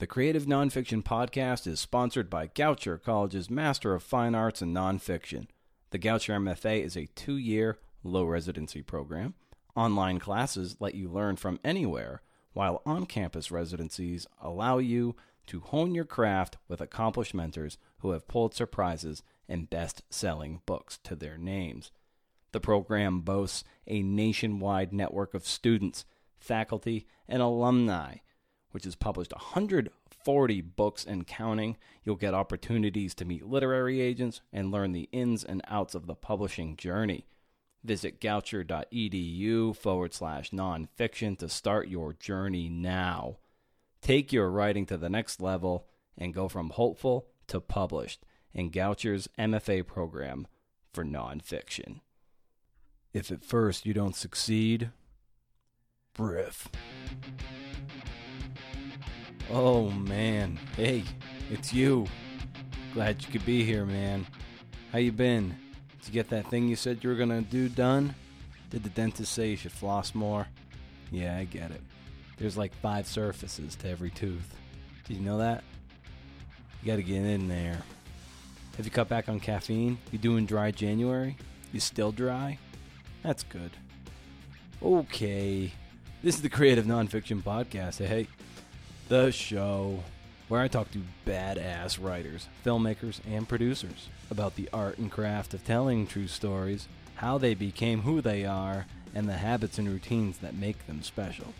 The Creative Nonfiction Podcast is sponsored by Goucher College's Master of Fine Arts in Nonfiction. The Goucher MFA is a two year, low residency program. Online classes let you learn from anywhere, while on campus residencies allow you to hone your craft with accomplished mentors who have Pulitzer Prizes and best selling books to their names. The program boasts a nationwide network of students, faculty, and alumni which has published 140 books and counting. You'll get opportunities to meet literary agents and learn the ins and outs of the publishing journey. Visit goucher.edu forward slash nonfiction to start your journey now. Take your writing to the next level and go from hopeful to published in Goucher's MFA program for nonfiction. If at first you don't succeed, brief. Oh man, hey, it's you. Glad you could be here, man. How you been? Did you get that thing you said you were gonna do done? Did the dentist say you should floss more? Yeah, I get it. There's like five surfaces to every tooth. Did you know that? You gotta get in there. Have you cut back on caffeine? You doing dry January? You still dry? That's good. Okay. This is the Creative Nonfiction Podcast. Hey, the show where I talk to badass writers, filmmakers, and producers about the art and craft of telling true stories, how they became who they are, and the habits and routines that make them special.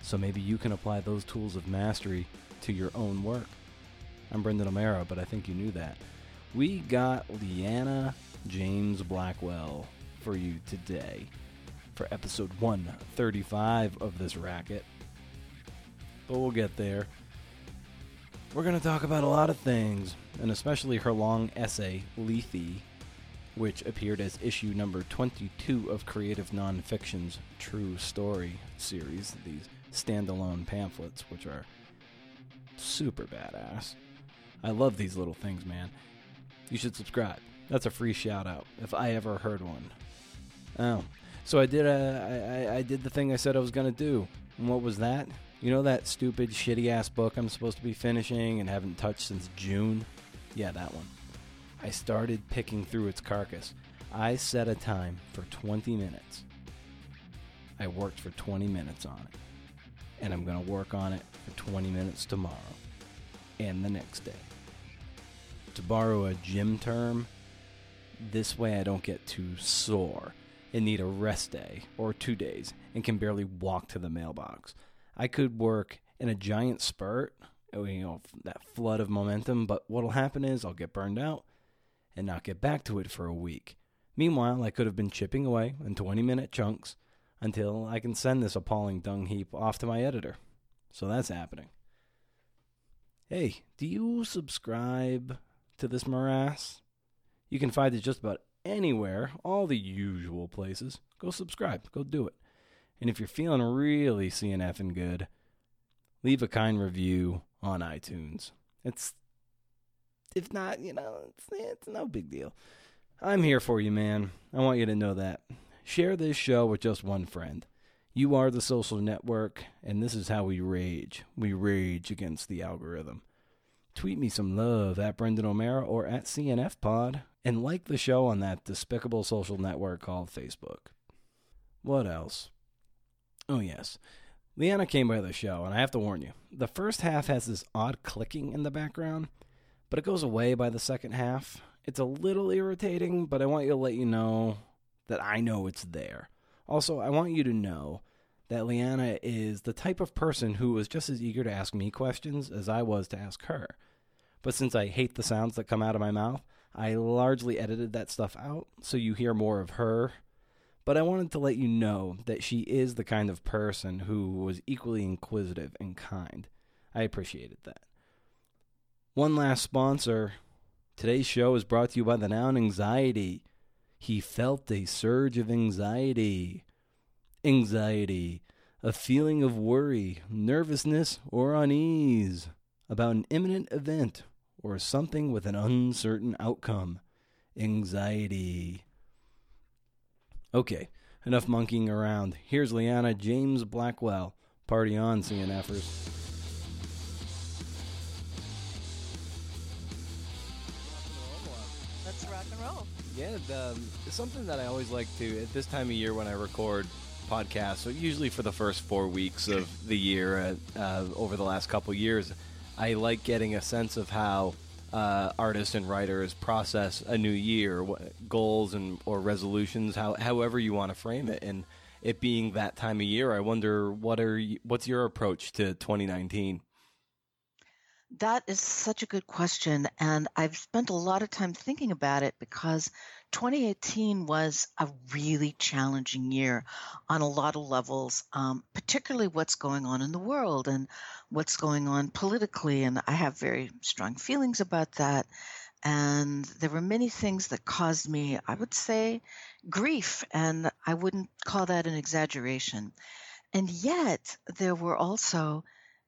So maybe you can apply those tools of mastery to your own work. I'm Brendan O'Meara, but I think you knew that. We got Leanna James Blackwell for you today for episode 135 of this racket but we'll get there. We're going to talk about a lot of things, and especially her long essay, Lethe, which appeared as issue number 22 of Creative Nonfiction's True Story series, these standalone pamphlets, which are super badass. I love these little things, man. You should subscribe. That's a free shout out if I ever heard one. Oh, so I did uh, a, I, I did the thing I said I was gonna do. And what was that? You know that stupid, shitty ass book I'm supposed to be finishing and haven't touched since June? Yeah, that one. I started picking through its carcass. I set a time for 20 minutes. I worked for 20 minutes on it. And I'm going to work on it for 20 minutes tomorrow and the next day. To borrow a gym term, this way I don't get too sore and need a rest day or two days and can barely walk to the mailbox. I could work in a giant spurt, you know, that flood of momentum, but what'll happen is I'll get burned out and not get back to it for a week. Meanwhile, I could have been chipping away in 20 minute chunks until I can send this appalling dung heap off to my editor. So that's happening. Hey, do you subscribe to this morass? You can find it just about anywhere, all the usual places. Go subscribe, go do it. And if you're feeling really CNF and good, leave a kind review on iTunes. It's, if not, you know, it's, it's no big deal. I'm here for you, man. I want you to know that. Share this show with just one friend. You are the social network, and this is how we rage. We rage against the algorithm. Tweet me some love at Brendan O'Meara or at CNF Pod, and like the show on that despicable social network called Facebook. What else? Oh, yes. Leanna came by the show, and I have to warn you the first half has this odd clicking in the background, but it goes away by the second half. It's a little irritating, but I want you to let you know that I know it's there. Also, I want you to know that Leanna is the type of person who was just as eager to ask me questions as I was to ask her. But since I hate the sounds that come out of my mouth, I largely edited that stuff out so you hear more of her but I wanted to let you know that she is the kind of person who was equally inquisitive and kind. I appreciated that. One last sponsor. Today's show is brought to you by the noun anxiety. He felt a surge of anxiety. Anxiety, a feeling of worry, nervousness, or unease about an imminent event or something with an uncertain outcome. Anxiety. Okay, enough monkeying around. Here's Leanna James Blackwell. Party on, CNFers. Rock and roll. Yeah, um, the, something that I always like to at this time of year when I record podcasts. So usually for the first four weeks of the year, uh, uh, over the last couple years, I like getting a sense of how uh, artists and writers process a new year, what, goals and or resolutions, how, however you want to frame it, and it being that time of year, I wonder what are you, what's your approach to 2019? That is such a good question. And I've spent a lot of time thinking about it because 2018 was a really challenging year on a lot of levels, um, particularly what's going on in the world and what's going on politically. And I have very strong feelings about that. And there were many things that caused me, I would say, grief. And I wouldn't call that an exaggeration. And yet, there were also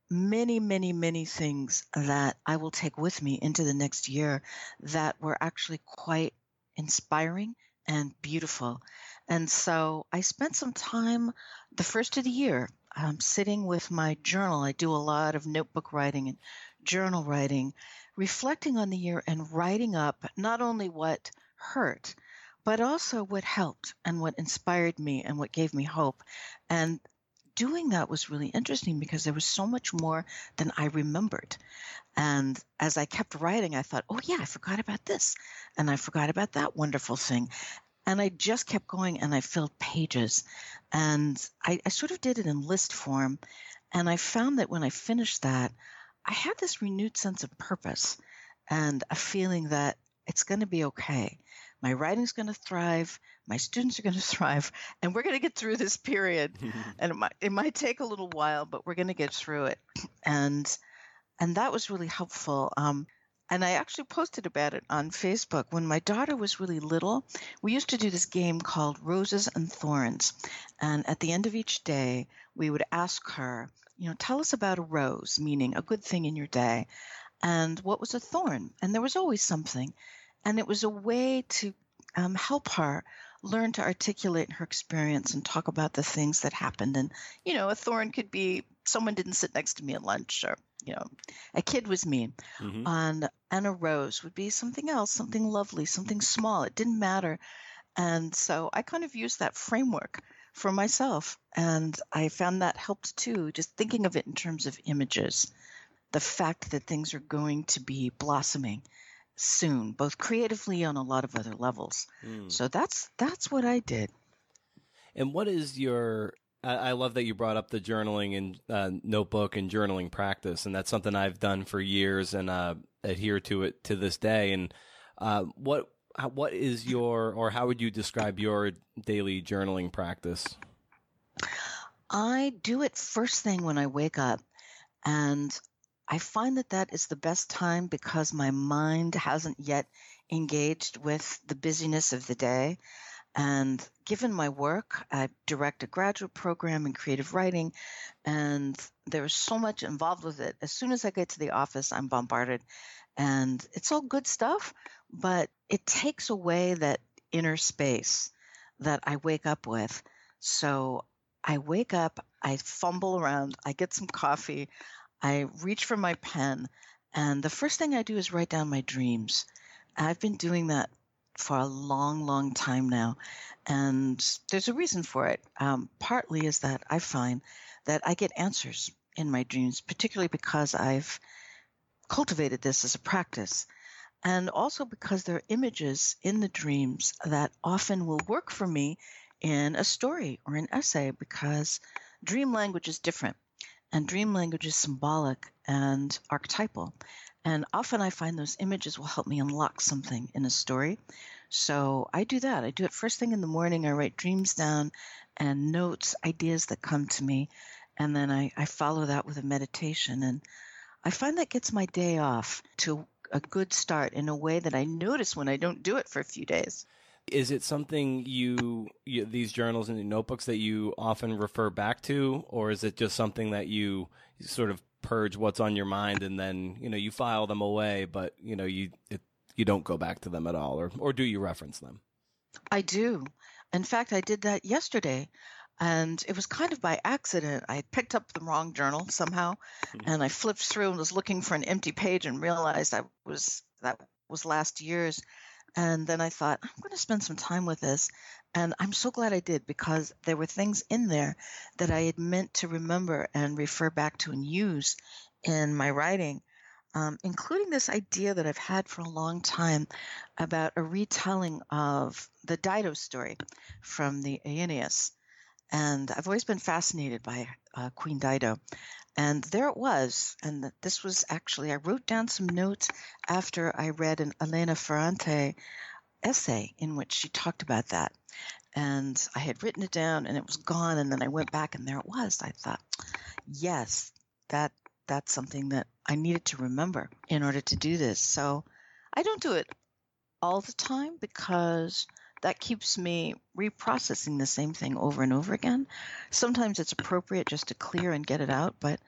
many, many, many things that I will take with me into the next year that were actually quite inspiring and beautiful. And so I spent some time the first of the year um, sitting with my journal. I do a lot of notebook writing and journal writing, reflecting on the year and writing up not only what hurt, but also what helped and what inspired me and what gave me hope. And doing that was really interesting because there was so much more than I remembered. And as I kept writing, I thought, oh, yeah, I forgot about this. And I forgot about that wonderful thing. And I just kept going and I filled pages. And I, I sort of did it in list form. And I found that when I finished that, I had this renewed sense of purpose and a feeling that it's going to be okay. My writing's going to thrive. My students are going to thrive, and we're going to get through this period. and it might, it might take a little while, but we're going to get through it. And and that was really helpful. Um, and I actually posted about it on Facebook. When my daughter was really little, we used to do this game called Roses and Thorns. And at the end of each day, we would ask her, you know, tell us about a rose, meaning a good thing in your day, and what was a thorn. And there was always something. And it was a way to um, help her learn to articulate her experience and talk about the things that happened. And, you know, a thorn could be someone didn't sit next to me at lunch or, you know, a kid was mean. Mm-hmm. And, and a rose would be something else, something lovely, something small. It didn't matter. And so I kind of used that framework for myself. And I found that helped too, just thinking of it in terms of images. The fact that things are going to be blossoming soon, both creatively on a lot of other levels. Mm. So that's that's what I did. And what is your? I, love that you brought up the journaling and uh, notebook and journaling practice, and that's something I've done for years and uh, adhere to it to this day. And uh, what what is your or how would you describe your daily journaling practice? I do it first thing when I wake up, and I find that that is the best time because my mind hasn't yet engaged with the busyness of the day. And given my work, I direct a graduate program in creative writing, and there's so much involved with it. As soon as I get to the office, I'm bombarded, and it's all good stuff, but it takes away that inner space that I wake up with. So I wake up, I fumble around, I get some coffee, I reach for my pen, and the first thing I do is write down my dreams. I've been doing that for a long, long time now, and there's a reason for it. Um, partly is that I find that I get answers in my dreams, particularly because I've cultivated this as a practice. And also because there are images in the dreams that often will work for me in a story or an essay because dream language is different. And dream language is symbolic and archetypal. And often I find those images will help me unlock something in a story. So I do that. I do it first thing in the morning. I write dreams down and notes, ideas that come to me. And then I, I follow that with a meditation. And I find that gets my day off to a good start in a way that I notice when I don't do it for a few days. Is it something you, you, these journals and notebooks that you often refer back to, or is it just something that you sort of purge what's on your mind and then you know you file them away, but you know you it, you don't go back to them at all, or or do you reference them? I do. In fact, I did that yesterday. And it was kind of by accident. I picked up the wrong journal somehow, mm-hmm. and I flipped through and was looking for an empty page and realized I was that was last year's And then I thought, I'm going to spend some time with this. And I'm so glad I did because there were things in there that I had meant to remember and refer back to and use in my writing, um, including this idea that I've had for a long time about a retelling of the Dido story from the Aeneid. And I've always been fascinated by uh, Queen Dido. And there it was. And this was actually, I wrote down some notes after I read an Elena Ferrante essay in which she talked about that. And I had written it down and it was gone. And then I went back and there it was. I thought, yes, that that's something that I needed to remember in order to do this. So I don't do it all the time because that keeps me reprocessing the same thing over and over again. Sometimes it's appropriate just to clear and get it out, but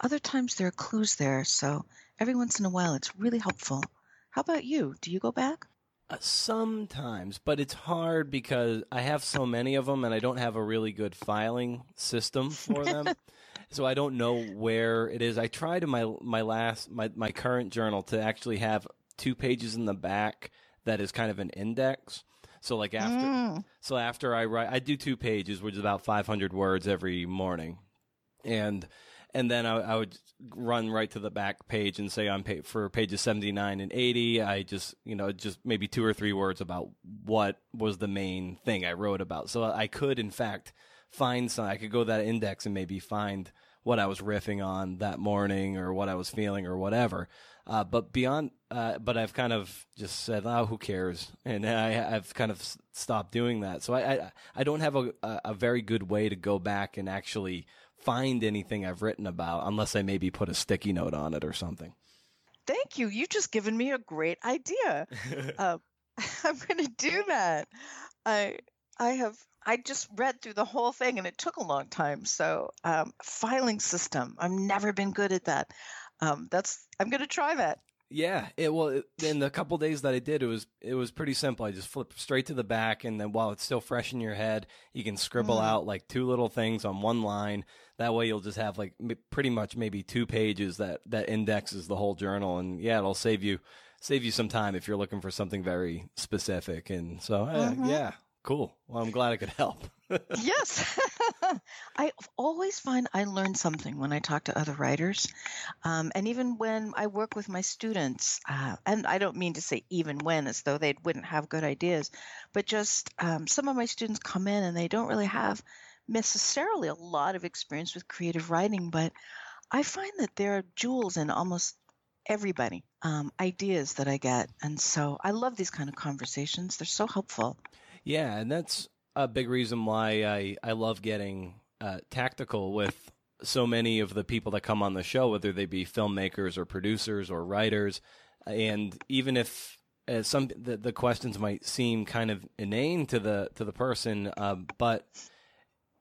other times there are clues there. So every once in a while, it's really helpful. How about you? Do you go back? Uh, sometimes, but it's hard because I have so many of them and I don't have a really good filing system for them. so I don't know where it is. I tried in my my last my my current journal to actually have two pages in the back that is kind of an index. So like after mm. so after I write I do two pages which is about 500 words every morning. And and then I, I, would run right to the back page and say on page, for pages 79 and 80 i just you know just maybe two or three words about what was the main thing i wrote about so i could in fact find some i could go that index and maybe find what i was riffing on that morning or what i was feeling or whatever uh, but beyond, uh, but I've kind of just said, "Oh, who cares?" And I, have kind of stopped doing that. So I, I, I don't have a, a very good way to go back and actually find anything I've written about, unless I maybe put a sticky note on it or something. Thank you. You've just given me a great idea. uh, I'm going to do that. I, I have I just read through the whole thing and it took a long time. So, um, filing system, I've never been good at that um, that's I'm gonna try that. Yeah, it well in the couple days that I did, it was it was pretty simple. I just flip straight to the back, and then while it's still fresh in your head, you can scribble mm. out like two little things on one line. That way, you'll just have like pretty much maybe two pages that that indexes the whole journal, and yeah, it'll save you save you some time if you're looking for something very specific. And so, uh, mm-hmm. yeah, cool. Well, I'm glad I could help. yes. I always find I learn something when I talk to other writers. Um, and even when I work with my students, uh, and I don't mean to say even when as though they wouldn't have good ideas, but just um, some of my students come in and they don't really have necessarily a lot of experience with creative writing, but I find that there are jewels in almost everybody, um, ideas that I get. And so I love these kind of conversations. They're so helpful. Yeah, and that's a big reason why I, I love getting uh, tactical with so many of the people that come on the show, whether they be filmmakers or producers or writers. And even if uh, some the, the, questions might seem kind of inane to the to the person, uh, but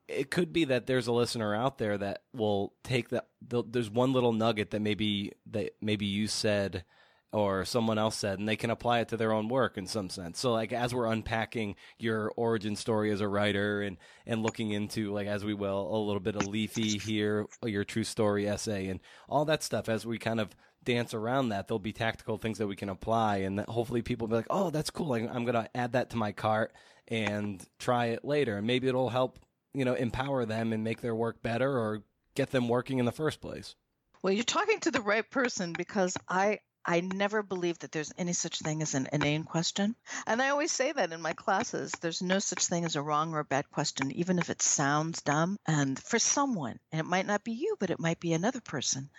it could be that there's a listener out there that will take that. There's one little nugget that maybe that maybe you said or someone else said, and they can apply it to their own work in some sense. So, like as we're unpacking your origin story as a writer, and and looking into like as we will a little bit of Lethe here, your true story essay, and all that stuff, as we kind of dance around that, there'll be tactical things that we can apply, and that hopefully people will be like, oh, that's cool. I'm gonna add that to my cart and try it later, and maybe it'll help you know empower them and make their work better or get them working in the first place. Well, you're talking to the right person because I I never believe that there's any such thing as an inane question. And I always say that in my classes. There's no such thing as a wrong or a bad question, even if it sounds dumb. And for someone, and it might not be you, but it might be another person.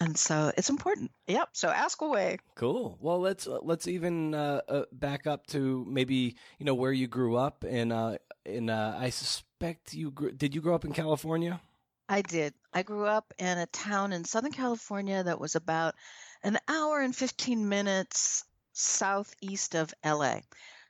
And so it's important. Yep. So ask away. Cool. Well, let's uh, let's even uh, uh, back up to maybe you know where you grew up, and uh, in uh, I suspect you grew, did you grow up in California? I did. I grew up in a town in Southern California that was about an hour and 15 minutes southeast of LA.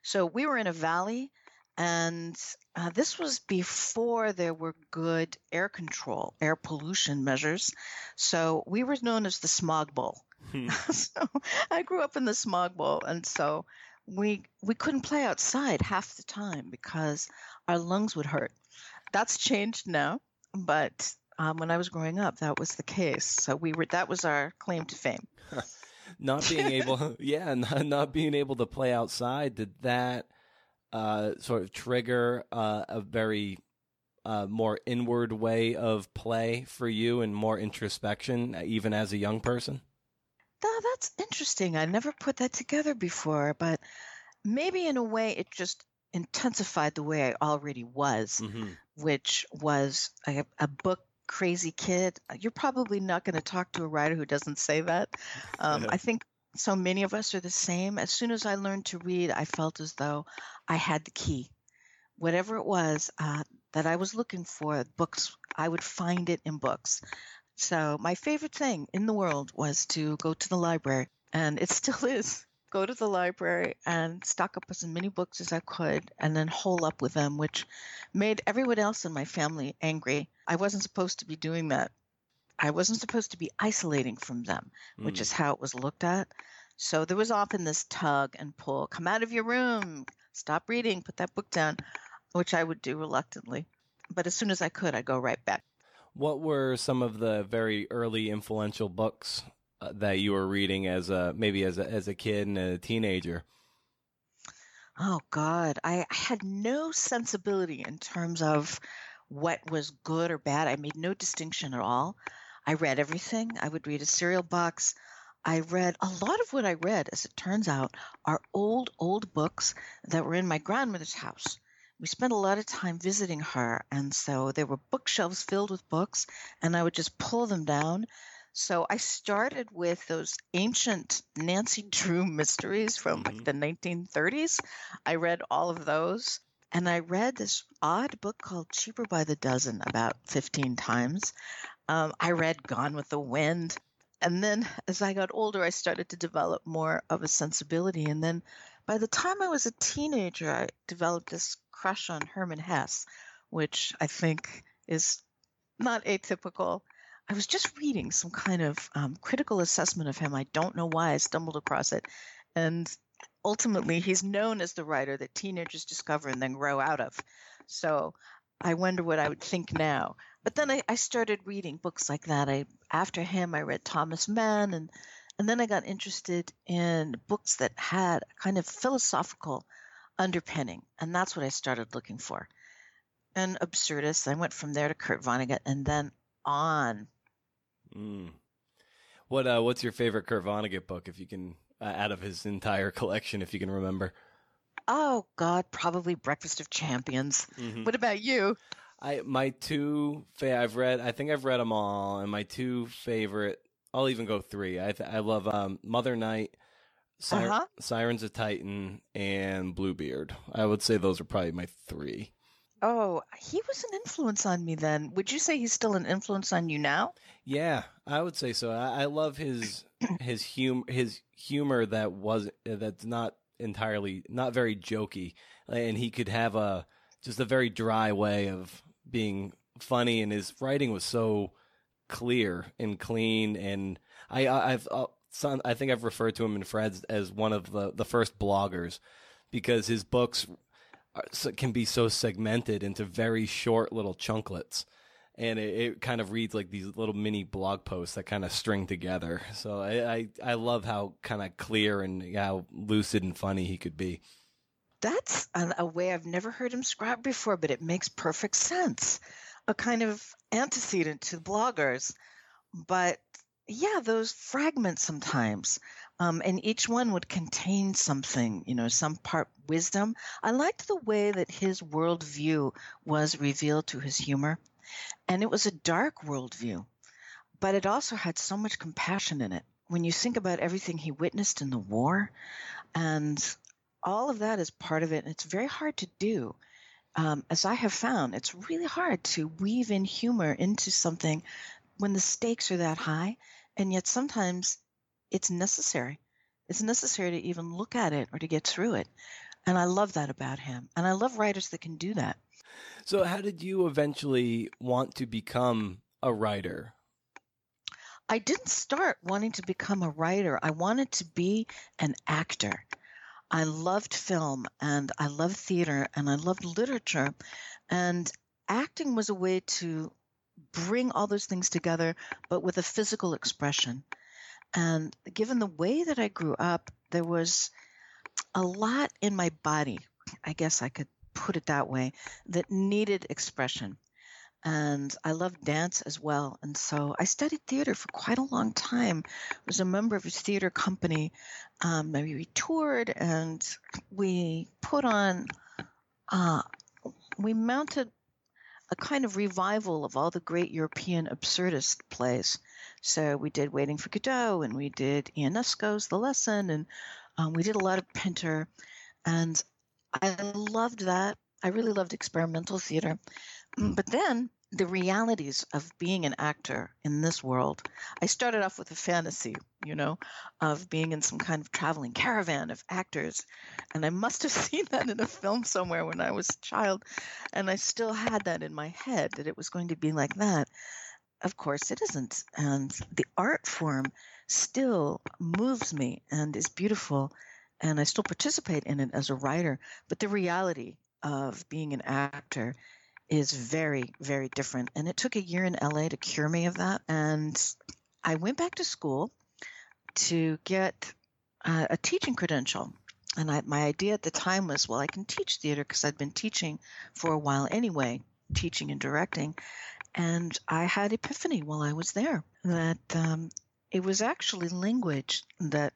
So we were in a valley, and uh, this was before there were good air control, air pollution measures. So we were known as the smog bowl. Hmm. so I grew up in the smog bowl, and so we we couldn't play outside half the time because our lungs would hurt. That's changed now, but um, when I was growing up, that was the case. So we were that was our claim to fame. not being able, yeah, not, not being able to play outside, did that uh, sort of trigger uh, a very uh, more inward way of play for you and more introspection, even as a young person? Oh, that's interesting. I never put that together before, but maybe in a way it just intensified the way I already was, mm-hmm. which was a, a, book crazy kid. You're probably not going to talk to a writer who doesn't say that. Um, I think so many of us are the same. As soon as I learned to read, I felt as though I had the key. Whatever it was uh, that I was looking for, books, I would find it in books. So my favorite thing in the world was to go to the library, and it still is go to the library and stock up as many books as I could and then hole up with them, which made everyone else in my family angry. I wasn't supposed to be doing that. I wasn't supposed to be isolating from them, mm. which is how it was looked at. So there was often this tug and pull come out of your room, stop reading, put that book down, which I would do reluctantly. But as soon as I could, I'd go right back. What were some of the very early influential books Uh, that you were reading as a maybe as a as a kid and a teenager? Oh God, I, I had no sensibility in terms of what was good or bad. I made no distinction at all. I read everything. I would read a cereal box. I read a lot of what I read, as it turns out, are old, old books that were in my grandmother's house. We spent a lot of time visiting her, and so there were bookshelves filled with books, and I would just pull them down so I started with those ancient Nancy Drew mysteries from mm-hmm. like the 1930s. I read all of those. And I read this odd book called Cheaper by the Dozen about 15 times. Um, I read Gone with the Wind. And then as I got older, I started to develop more of a sensibility. And then by the time I was a teenager, I developed this crush on Hermann Hesse, which I think is not atypical. I was just reading some kind of um, critical assessment of him. I don't know why I stumbled across it. And ultimately, he's known as the writer that teenagers discover and then grow out of. So I wonder what I would think now. But then I, I started reading books like that. I after him, I read Thomas Mann, and and then I got interested in books that had a kind of philosophical underpinning, and that's what I started looking for. And absurdist, I went from there to Kurt Vonnegut, and then on. Mm. What uh, what's your favorite Kurt Vonnegut book, if you can, uh, out of his entire collection, if you can remember? Oh God, probably Breakfast of Champions. Mm-hmm. What about you? I my two fa- I've read I think I've read them all, and my two favorite I'll even go three. I th- I love um, Mother Night, uh-huh. Sirens of Titan, and Bluebeard. I would say those are probably my three. Oh, he was an influence on me then. Would you say he's still an influence on you now? Yeah, I would say so. I, I love his his hum his humor that was that's not entirely not very jokey, and he could have a just a very dry way of being funny, and his writing was so clear and clean. And I I've uh, son, I think I've referred to him in Fred's as one of the the first bloggers because his books can be so segmented into very short little chunklets and it, it, kind of reads like these little mini blog posts that kind of string together. So I I, I love how kind of clear and how lucid and funny he could be. That's an, a way I've never heard him described before, but it makes perfect sense. A kind of antecedent to bloggers, but yeah, those fragments sometimes. Um, and each one would contain something, you know, some part wisdom. I liked the way that his worldview was revealed to his humor. And it was a dark worldview, but it also had so much compassion in it. When you think about everything he witnessed in the war, and all of that is part of it, and it's very hard to do. Um, as I have found, it's really hard to weave in humor into something when the stakes are that high, and yet sometimes it's necessary. It's necessary to even look at it or to get through it. And I love that about him. And I love writers that can do that. So, how did you eventually want to become a writer? I didn't start wanting to become a writer. I wanted to be an actor. I loved film and I loved theater and I loved literature. And acting was a way to bring all those things together, but with a physical expression. And given the way that I grew up, there was a lot in my body, I guess I could put it that way, that needed expression. And I loved dance as well. And so I studied theater for quite a long time. I was a member of a theater company. Um, we toured and we put on, uh, we mounted a kind of revival of all the great European absurdist plays. So we did Waiting for Godot and we did Ionesco's The Lesson and um, we did a lot of Pinter. And I loved that. I really loved experimental theater. Mm, but then the realities of being an actor in this world. I started off with a fantasy, you know, of being in some kind of traveling caravan of actors. And I must have seen that in a film somewhere when I was a child. And I still had that in my head that it was going to be like that. Of course, it isn't. And the art form still moves me and is beautiful. And I still participate in it as a writer. But the reality of being an actor is very, very different. And it took a year in LA to cure me of that. And I went back to school to get uh, a teaching credential. And I, my idea at the time was, well, I can teach theater because I'd been teaching for a while anyway, teaching and directing. And I had epiphany while I was there that um, it was actually language that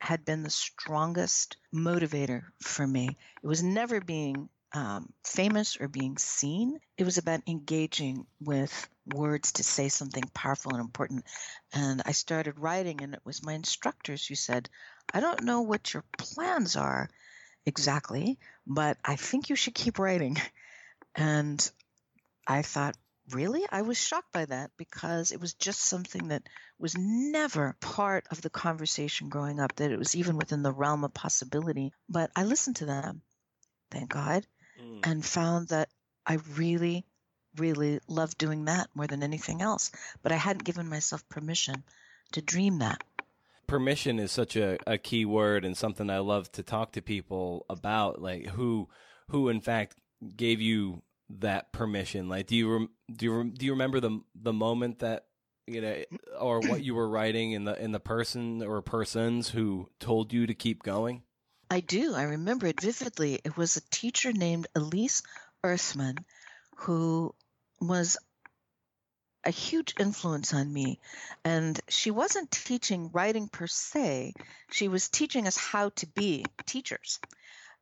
had been the strongest motivator for me. It was never being um, famous or being seen. It was about engaging with words to say something powerful and important. And I started writing, and it was my instructors who said, I don't know what your plans are exactly, but I think you should keep writing. And I thought, really? I was shocked by that because it was just something that was never part of the conversation growing up, that it was even within the realm of possibility. But I listened to them, thank God mm. and found that I really, really loved doing that more than anything else. But I hadn't given myself permission to dream that. Permission is such a, a key word and something I love to talk to people about, like who, who in fact gave you that permission. Like, do you rem- do you rem- do you remember the the moment that you know, or what you were writing in the in the person or persons who told you to keep going? I do. I remember it vividly. It was a teacher named Elise Earthman who was a huge influence on me. And she wasn't teaching writing per se, she was teaching us how to be teachers.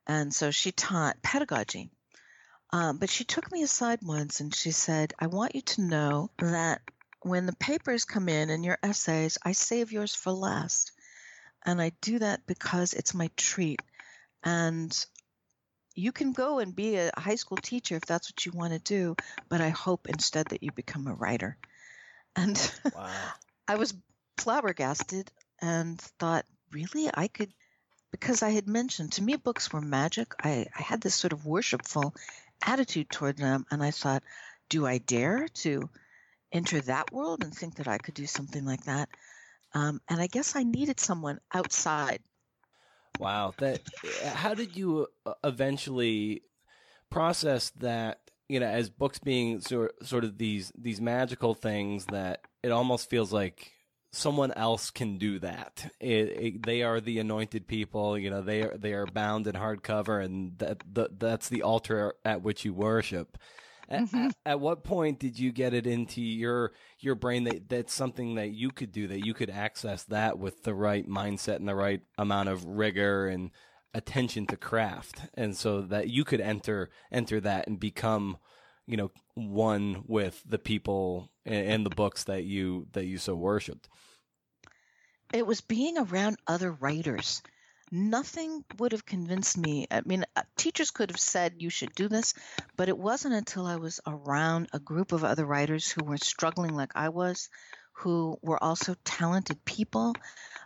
And so she taught pedagogy. Um, but she took me aside once and she said, I want you to know that when the papers come in and your essays, I save yours for last. And I do that because it's my treat. And you can go and be a high school teacher if that's what you want to do, but I hope instead that you become a writer. And wow. I was flabbergasted and thought, really? I could, because I had mentioned to me books were magic. I, I had this sort of worshipful attitude toward them. And I thought, do I dare to enter that world and think that I could do something like that? Um, and I guess I needed someone outside. Wow, that how did you uh, eventually process that? You know, as books being sort sort of these these magical things that it almost feels like someone else can do that. It, it, they are the anointed people. You know, they are they are bound in hardcover, and that the, that's the altar at which you worship. Mm-hmm. At, at, what point did you get it into your your brain that that's something that you could do that you could access that with the right mindset and the right amount of rigor and attention to craft and so that you could enter enter that and become you know one with the people and, and the books that you that you so worshipped it was being around other writers nothing would have convinced me. I mean, uh, teachers could have said you should do this, but it wasn't until I was around a group of other writers who were struggling like I was, who were also talented people.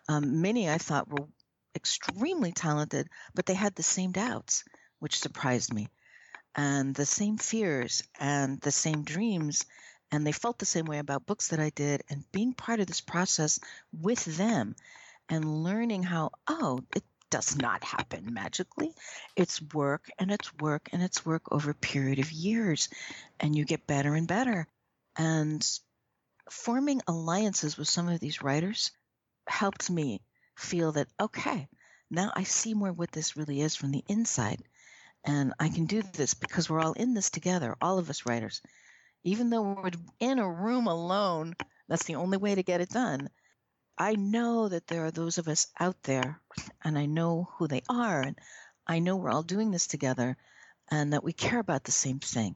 Um, many I thought were extremely talented, but they had the same doubts, which surprised me, and the same fears and the same dreams. And they felt the same way about books that I did, and being part of this process with them and learning how, oh, it does not happen magically. It's work and it's work and it's work over a period of years, and you get better and better. And forming alliances with some of these writers helped me feel that, okay, now I see more what this really is from the inside. And I can do this because we're all in this together, all of us writers. Even though we're in a room alone, that's the only way to get it done. I know that there are those of us out there, and I know who they are, and I know we're all doing this together, and that we care about the same thing.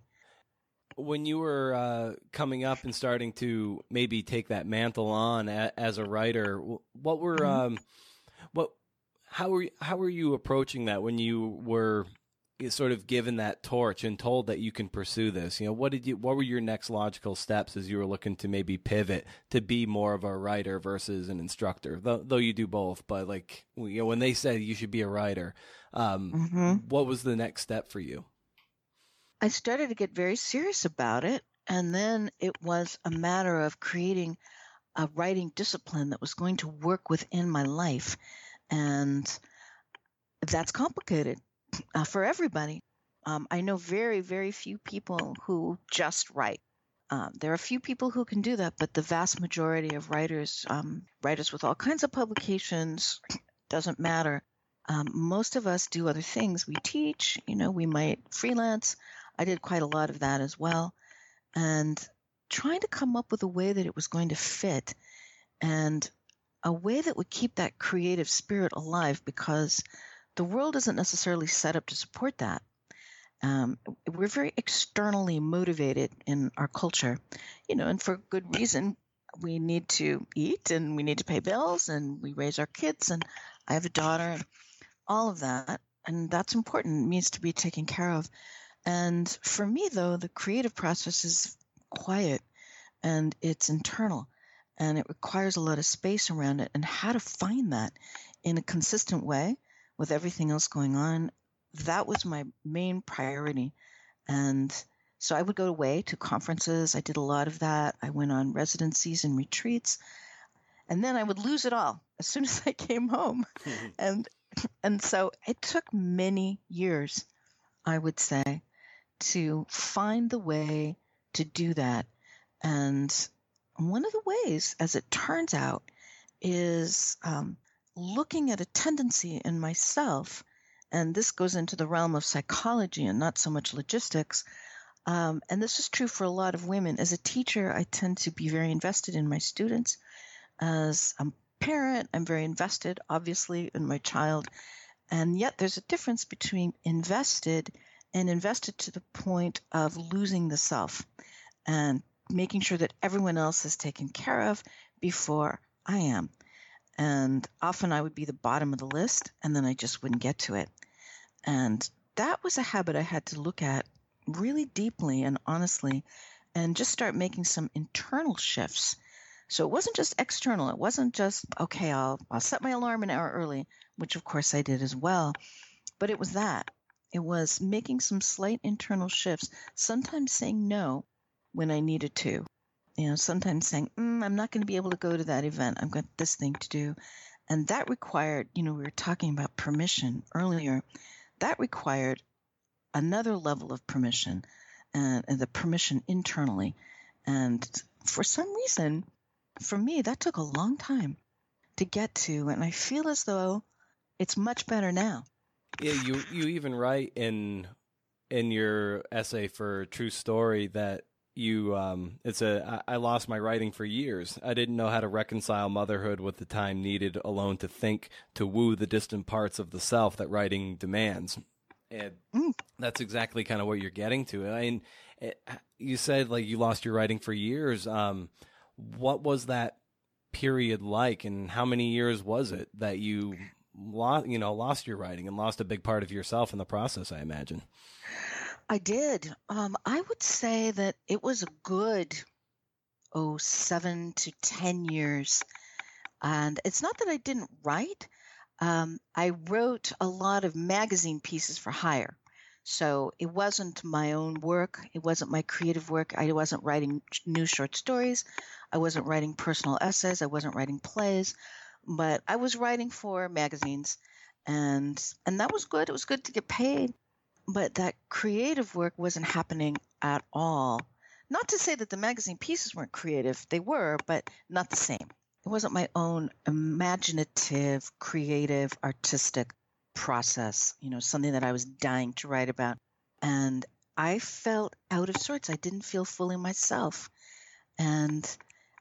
When you were uh, coming up and starting to maybe take that mantle on a, as a writer, what were mm-hmm. um, what how were how were you approaching that when you were sort of given that torch and told that you can pursue this? You know what did you what were your next logical steps as you were looking to maybe pivot to be more of a writer versus an instructor? Though, though you do both but like you know when they said you should be a writer um, mm-hmm. what was the next step for you? I started to get very serious about it and then it was a matter of creating a writing discipline that was going to work within my life and that's complicated uh, for everybody. Um, I know very, very few people who just write. Um, there are a few people who can do that, but the vast majority of writers, um, writers with all kinds of publications, doesn't matter. Um, most of us do other things. We teach, you know, we might freelance. I did quite a lot of that as well. And trying to come up with a way that it was going to fit and a way that would keep that creative spirit alive because the world isn't necessarily set up to support that. Um, we're very externally motivated in our culture, you know, and for good reason. We need to eat and we need to pay bills and we raise our kids and I have a daughter and all of that. And that's important. It needs to be taken care of. And for me, though, the creative process is quiet and it's internal and it requires a lot of space around it. And how to find that in a consistent way with everything else going on, that was my main priority. And so I would go away to conferences. I did a lot of that. I went on residencies and retreats. And then I would lose it all as soon as I came home. and and so it took many years, I would say, to find the way to do that. And one of the ways, as it turns out, is um, looking at a tendency in myself, and this goes into the realm of psychology and not so much logistics. Um, and this is true for a lot of women. As a teacher, I tend to be very invested in my students. As a parent, I'm very invested, obviously, in my child. And yet, there's a difference between invested and invested to the point of losing the self and making sure that everyone else is taken care of before I am. And often I would be the bottom of the list and then I just wouldn't get to it. And that was a habit I had to look at really deeply and honestly and just start making some internal shifts. So it wasn't just external. It wasn't just, okay, I'll, I'll set my alarm an hour early, which of course I did as well. But it was that. It was making some slight internal shifts, sometimes saying no when I needed to, you know, sometimes saying, mm, I'm not going to be able to go to that event. I've got this thing to do. And that required, you know, we were talking about permission earlier. That required another level of permission and, and the permission internally. And for some reason, for me, that took a long time to get to. And I feel as though it's much better now. Yeah, you, you even write in in your essay for True Story that you um, it's a I lost my writing for years. I didn't know how to reconcile motherhood with the time needed alone to think to woo the distant parts of the self that writing demands. And mm. that's exactly kind of what you're getting to. I mean, it, you said like you lost your writing for years. Um, what was that period like, and how many years was it that you lost? You know, lost your writing and lost a big part of yourself in the process. I imagine. I did. Um, I would say that it was a good, oh, seven to 10 years. And it's not that I didn't write, um, I wrote a lot of magazine pieces for hire. So it wasn't my own work. It wasn't my creative work. I wasn't writing new short stories. I wasn't writing personal essays. I wasn't writing plays, but I was writing for magazines, and and that was good. It was good to get paid but that creative work wasn't happening at all. Not to say that the magazine pieces weren't creative, they were, but not the same. it wasn't my own imaginative, creative, artistic process, you know, something that I was dying to write about. And I felt out of sorts. I didn't feel fully myself. And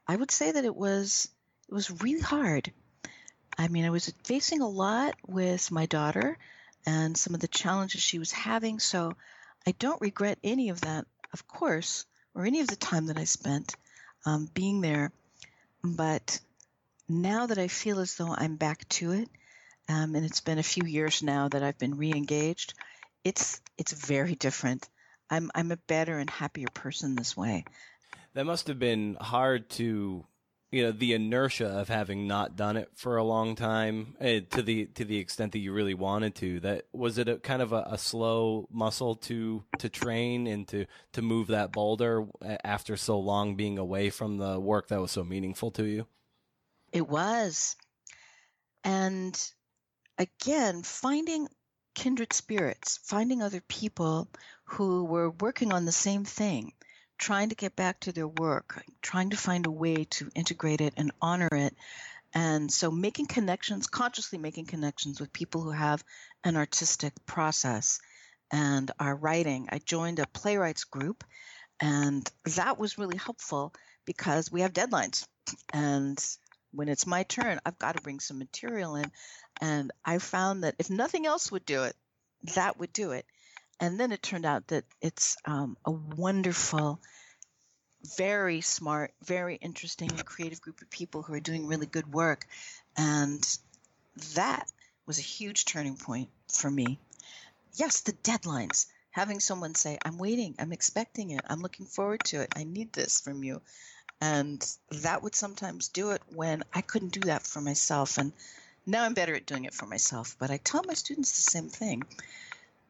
I would say that it was it was really hard. I mean, I was facing a lot with my daughter and some of the challenges she was having, so I don't regret any of that, of course, or any of the time that I spent um, being there. But now that I feel as though I'm back to it, um, and it's been a few years now that I've been re-engaged, it's it's very different. I'm I'm a better and happier person this way. That must have been hard to you know the inertia of having not done it for a long time uh, to the to the extent that you really wanted to that was it a kind of a, a, slow muscle to to train and to to move that boulder after so long being away from the work that was so meaningful to you? It was. And again finding kindred spirits finding other people who were working on the same thing trying to get back to their work, trying to find a way to integrate it and honor it. And so making connections, consciously making connections with people who have an artistic process and are writing. I joined a playwrights group, and that was really helpful because we have deadlines. And when it's my turn, I've got to bring some material in. And I found that if nothing else would do it, that would do it. And then it turned out that it's um, a wonderful, very smart, very interesting, and creative group of people who are doing really good work. And that was a huge turning point for me. Yes, the deadlines. Having someone say, I'm waiting, I'm expecting it, I'm looking forward to it, I need this from you. And that would sometimes do it when I couldn't do that for myself. And now I'm better at doing it for myself. But I tell my students the same thing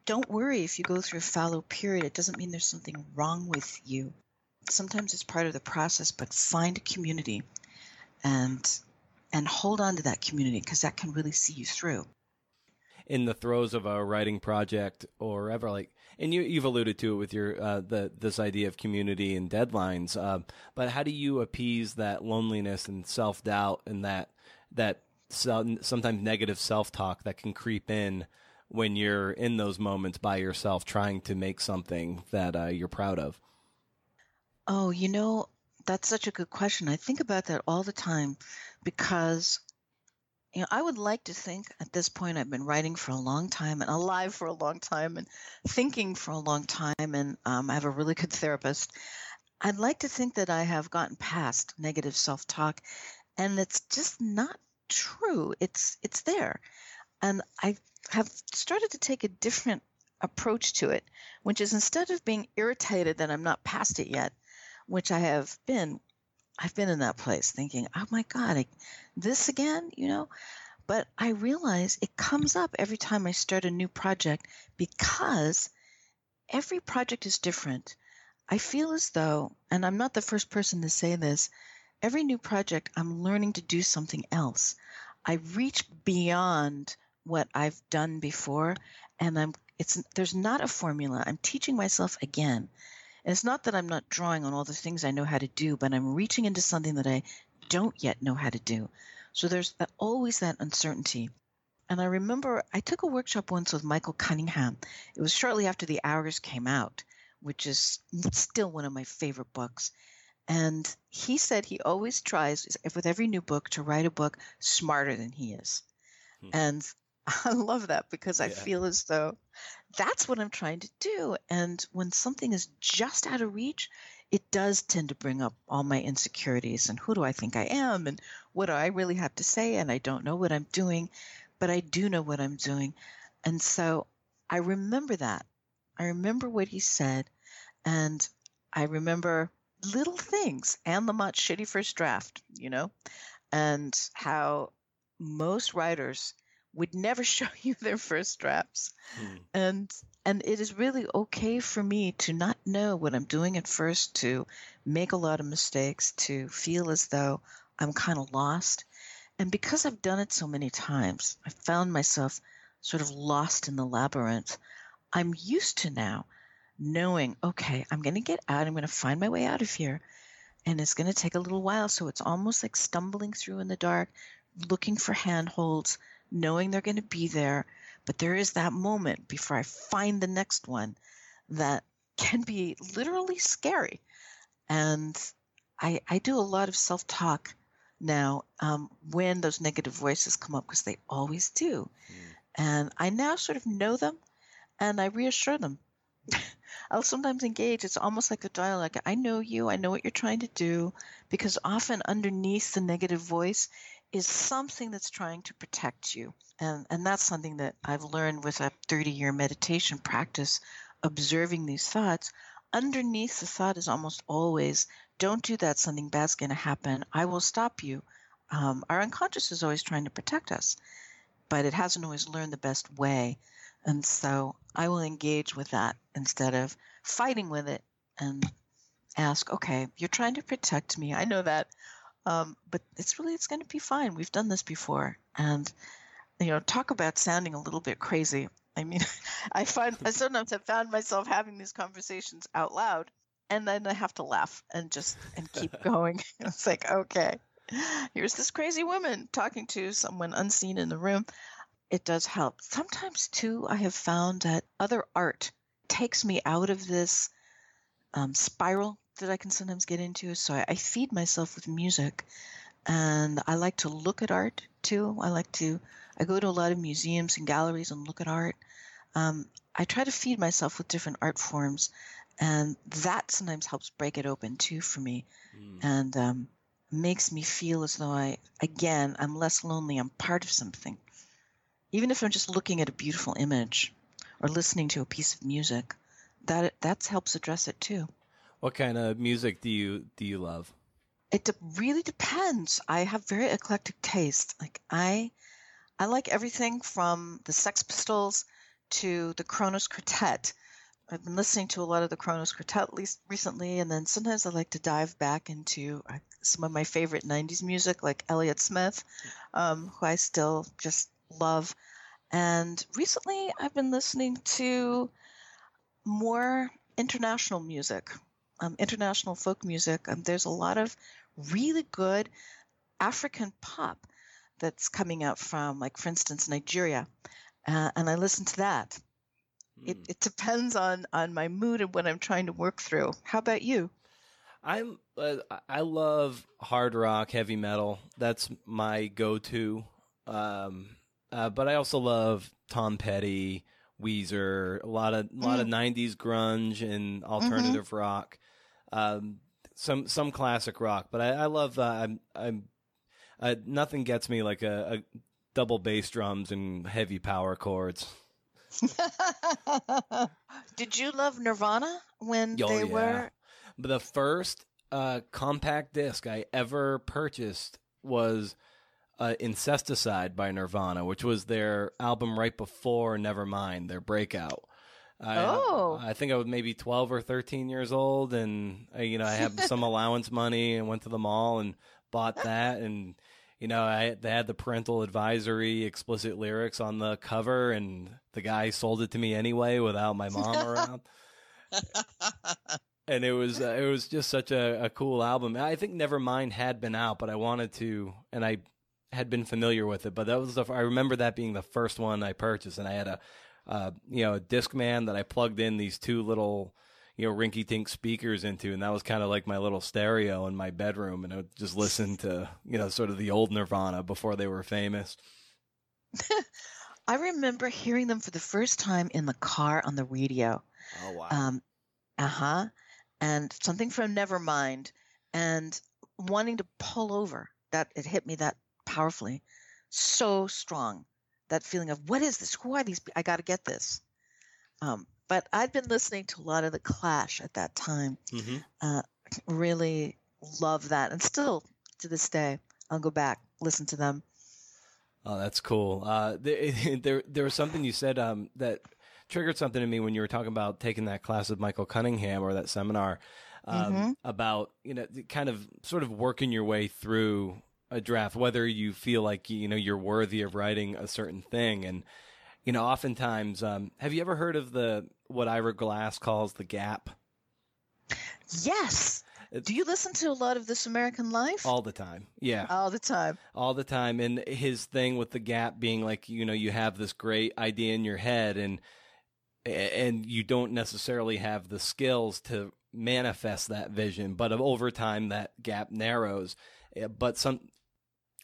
don't worry if you go through a fallow period. It doesn't mean there's something wrong with you. Sometimes it's part of the process, but find a community and and hold on to that community because that can really see you through. In the throes of a writing project or ever like and you you've alluded to it with your uh, the this idea of community and deadlines. Uh, but how do you appease that loneliness and self doubt and that that sometimes negative self talk that can creep in when you're in those moments by yourself trying to make something that uh, you're proud of? Oh, you know, that's such a good question. I think about that all the time because you know, I would like to think at this point I've been writing for a long time and alive for a long time and thinking for a long time, and um, I have a really good therapist. I'd like to think that I have gotten past negative self-talk, and it's just not true. It's it's there, and I have started to take a different approach to it, which is instead of being irritated that I'm not past it yet, which I have been, I've been in that place thinking, oh my God, I, this again, you know? But I realize it comes up every time I start a new project because every project is different. I feel as though, and I'm not the first person to say this, every new project I'm learning to do something else. I reach beyond what I've done before and I'm it's there's not a formula. I'm teaching myself again. And it's not that I'm not drawing on all the things I know how to do, but I'm reaching into something that I don't yet know how to do. So there's that, always that uncertainty. And I remember I took a workshop once with Michael Cunningham. It was shortly after The Hours came out, which is still one of my favorite books. And he said he always tries, with every new book, to write a book smarter than he is. Hmm. And I love that because I feel as though that's what I'm trying to do. And when something is just out of reach, it does tend to bring up all my insecurities and who do I think I am and what do I really have to say and I don't know what I'm doing, but I do know what I'm doing. And so I remember that. I remember what he said and I remember little things and the much shitty first draft, you know, and how most writers would never show you their first drafts. Hmm. And and it is really okay for me to not know what I'm doing at first, to make a lot of mistakes, to feel as though I'm kind of lost. And because I've done it so many times, I found myself sort of lost in the labyrinth. I'm used to now knowing, okay, I'm going to get out, I'm going to find my way out of here. and it's going to take a little while. So it's almost like stumbling through in the dark, looking for handholds, knowing they're going to be there. But there is that moment before I find the next one that can be literally scary. And I, I do a lot of self talk now um, when those negative voices come up because they always do. Mm. And I now sort of know them and I reassure them. I'll sometimes engage. It's almost like a dialogue. I know you. I know what you're trying to do. Because often underneath the negative voice is something that's trying to protect you. And, and that's something that I've learned with a 30 year meditation practice, observing these thoughts. Underneath the thought is almost always, don't do that, something bad's going to happen. I will stop you. Um, our unconscious is always trying to protect us, but it hasn't always learned the best way. And so I will engage with that instead of fighting with it and ask, okay, you're trying to protect me. I know that. Um, but it's really, it's going to be fine. We've done this before. And, you know, talk about sounding a little bit crazy. I mean, I find I sometimes have found myself having these conversations out loud and then I have to laugh and just and keep going. it's like, okay, here's this crazy woman talking to someone unseen in the room it does help. Sometimes, too, I have found that other art takes me out of this um, spiral that I can sometimes get into. So I, I, feed myself with music. And I like to look at art too. I like to, I go to a lot of museums and galleries and look at art. Um, I try to feed myself with different art forms. And that sometimes helps break it open too for me. Mm. And um, makes me feel as though I, again, I'm less lonely. I'm part of something even if I'm just looking at a beautiful image or listening to a piece of music, that that helps address it too. What kind of music do you do you love? It de- really depends. I have very eclectic taste. Like I, I like everything from the Sex Pistols to the Kronos Quartet. I've been listening to a lot of the Kronos Quartet least recently, and then sometimes I like to dive back into uh, some of my favorite '90s music, like Elliott Smith, um, who I still just love. And recently, I've been listening to more international music, um, international folk music. Um, there's a lot of really good African pop that's coming out from, like, for instance, Nigeria. Uh, and I listen to that. Mm. It, hmm. it depends on, on my mood and what I'm trying to work through. How about you? I'm uh, I love hard rock, heavy metal. That's my go-to. Um, uh, but I also love Tom Petty, Weezer, a lot of a lot mm. of '90s grunge and alternative mm-hmm. rock, um, some some classic rock. But I, I love uh, I'm, I'm uh, nothing gets me like a, a double bass drums and heavy power chords. Did you love Nirvana when oh, they yeah. were? But the first uh, compact disc I ever purchased was uh, Incesticide by Nirvana, which was their album right before Nevermind, their breakout. I, oh. I think I was maybe 12 or 13 years old, and I, uh, you know I had some allowance money and went to the mall and bought that, and you know I they had the parental advisory explicit lyrics on the cover, and the guy sold it to me anyway without my mom around. and it was uh, it was just such a, a cool album. I think Nevermind had been out, but I wanted to, and I had been familiar with it, but that was the I remember that being the first one I purchased, and I had a uh, you know a Discman that I plugged in these two little you know rinky tink speakers into, and that was kind of like my little stereo in my bedroom, and I would just listen to you know sort of the old Nirvana before they were famous. I remember hearing them for the first time in the car on the radio. Oh wow! Um, uh huh. And something from Nevermind, and wanting to pull over. That it hit me that powerfully, so strong. That feeling of what is this? Who are these? I got to get this. Um, but I'd been listening to a lot of the Clash at that time. Mm-hmm. Uh, really love that, and still to this day, I'll go back listen to them. Oh, that's cool. Uh, there, there, there was something you said um, that triggered something in me when you were talking about taking that class with Michael Cunningham or that seminar um, mm-hmm. about you know kind of sort of working your way through a draft, whether you feel like you know you're worthy of writing a certain thing, and you know, oftentimes, um, have you ever heard of the what Ira Glass calls the gap? Yes. Do you listen to a lot of This American Life? All the time. Yeah. All the time. All the time. And his thing with the gap being like, you know, you have this great idea in your head and and you don't necessarily have the skills to manifest that vision, but over time that gap narrows. Eh, but some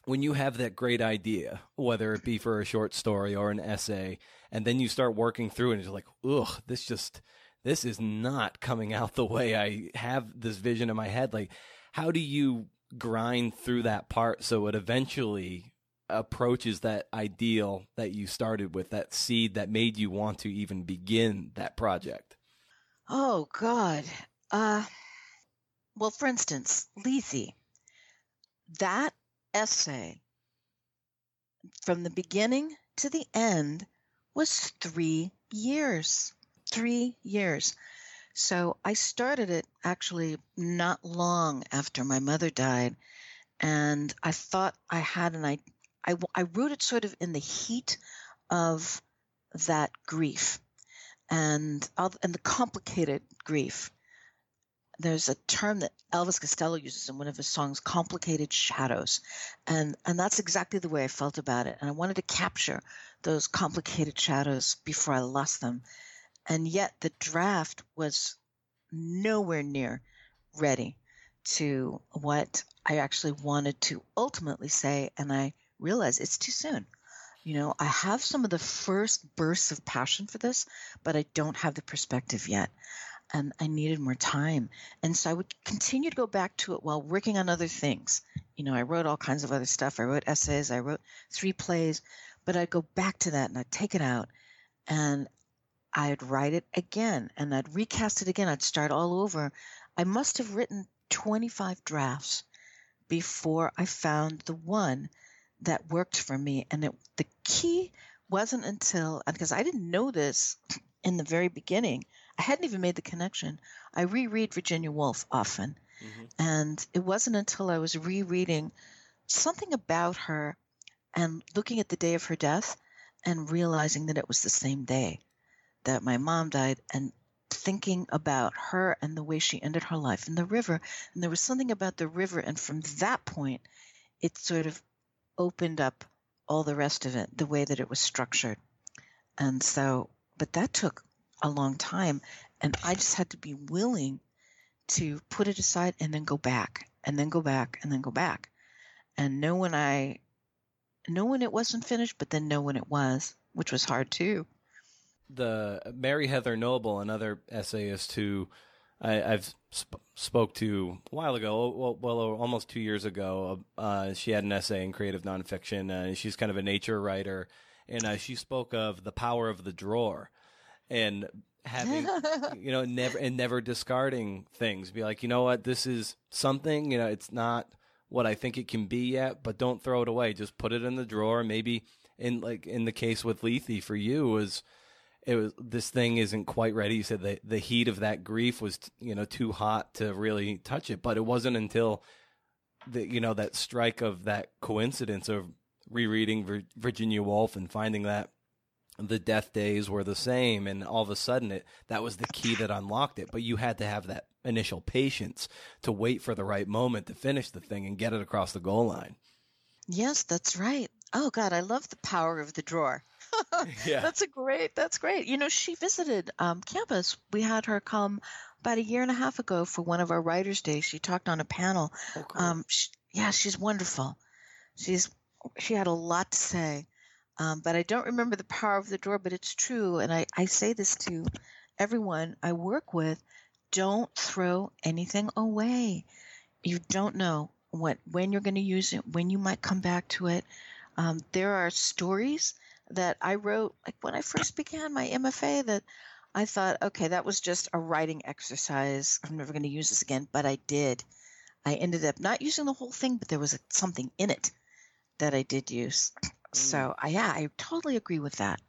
when you have that great idea, whether it be for a short story or an essay, and then you start working through it and you're like, ugh, this just this is not coming out the way I have this vision in my head. Like, how do you grind through that part so it eventually approaches that ideal that you started with, that seed that made you want to even begin that project? Oh, God. Uh, well, for instance, Lethe, that essay from the beginning to the end was three years three years. So I started it actually not long after my mother died. And I thought I had an I, I, I wrote it sort of in the heat of that grief and and the complicated grief. There's a term that Elvis Costello uses in one of his songs, "complicated shadows," and and that's exactly the way I felt about it. And I wanted to capture those complicated shadows before I lost them. And yet the draft was nowhere near ready to what I actually wanted to ultimately say. And I realized it's too soon. You know, I have some of the first bursts of passion for this, but I don't have the perspective yet. And I needed more time. And so I would continue to go back to it while working on other things. You know, I wrote all kinds of other stuff. I wrote essays, I wrote three plays, but I'd go back to that and I'd take it out. And I'd write it again and I'd recast it again. I'd start all over. I must have written 25 drafts before I found the one that worked for me. And it, the key wasn't until, because I didn't know this in the very beginning, I hadn't even made the connection. I reread Virginia Woolf often. Mm-hmm. And it wasn't until I was rereading something about her and looking at the day of her death and realizing that it was the same day that my mom died and thinking about her and the way she ended her life in the river. And there was something about the river. And from that point, it sort of opened up all the rest of it, the way that it was structured. And so, but that took a long time. And I just had to be willing to put it aside and then go back and then go back and then go back and know when I know when it wasn't finished, but then know when it was, which was hard too the Mary Heather Noble, another essayist who I, have sp- spoke to a while ago, well, well almost two years ago. Uh, she had an essay in creative nonfiction. Uh, she's kind of a nature writer, and uh, she spoke of the power of the drawer and having you know never and never discarding things. Be like, you know what, this is something. You know, it's not what I think it can be yet, but don't throw it away. Just put it in the drawer. Maybe in like in the case with Lethe for you was it was this thing isn't quite ready. You said the the heat of that grief was you know too hot to really touch it, but it wasn't until the you know that strike of that coincidence of rereading Virginia Woolf and finding that the death days were the same, and all of a sudden it that was the key that unlocked it. But you had to have that initial patience to wait for the right moment to finish the thing and get it across the goal line. Yes, that's right. Oh God, I love the power of the drawer. yeah. That's a great. That's great. You know, she visited um, campus. We had her come about a year and a half ago for one of our writers' days. She talked on a panel. Oh, cool. um, she, yeah, she's wonderful. She's she had a lot to say, um, but I don't remember the power of the drawer. But it's true, and I I say this to everyone I work with: don't throw anything away. You don't know what when you're going to use it, when you might come back to it. Um, there are stories that I wrote like when I first began my MFA that I thought, okay, that was just a writing exercise. I'm never going to use this again, but I did. I ended up not using the whole thing, but there was something in it that I did use. So, mm. I, yeah, I totally agree with that.